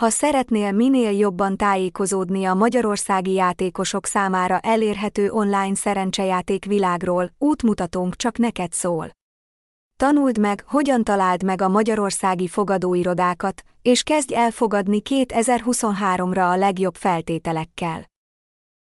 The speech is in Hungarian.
Ha szeretnél minél jobban tájékozódni a magyarországi játékosok számára elérhető online szerencsejáték világról, útmutatónk csak neked szól. Tanuld meg, hogyan találd meg a magyarországi fogadóirodákat, és kezdj el fogadni 2023-ra a legjobb feltételekkel.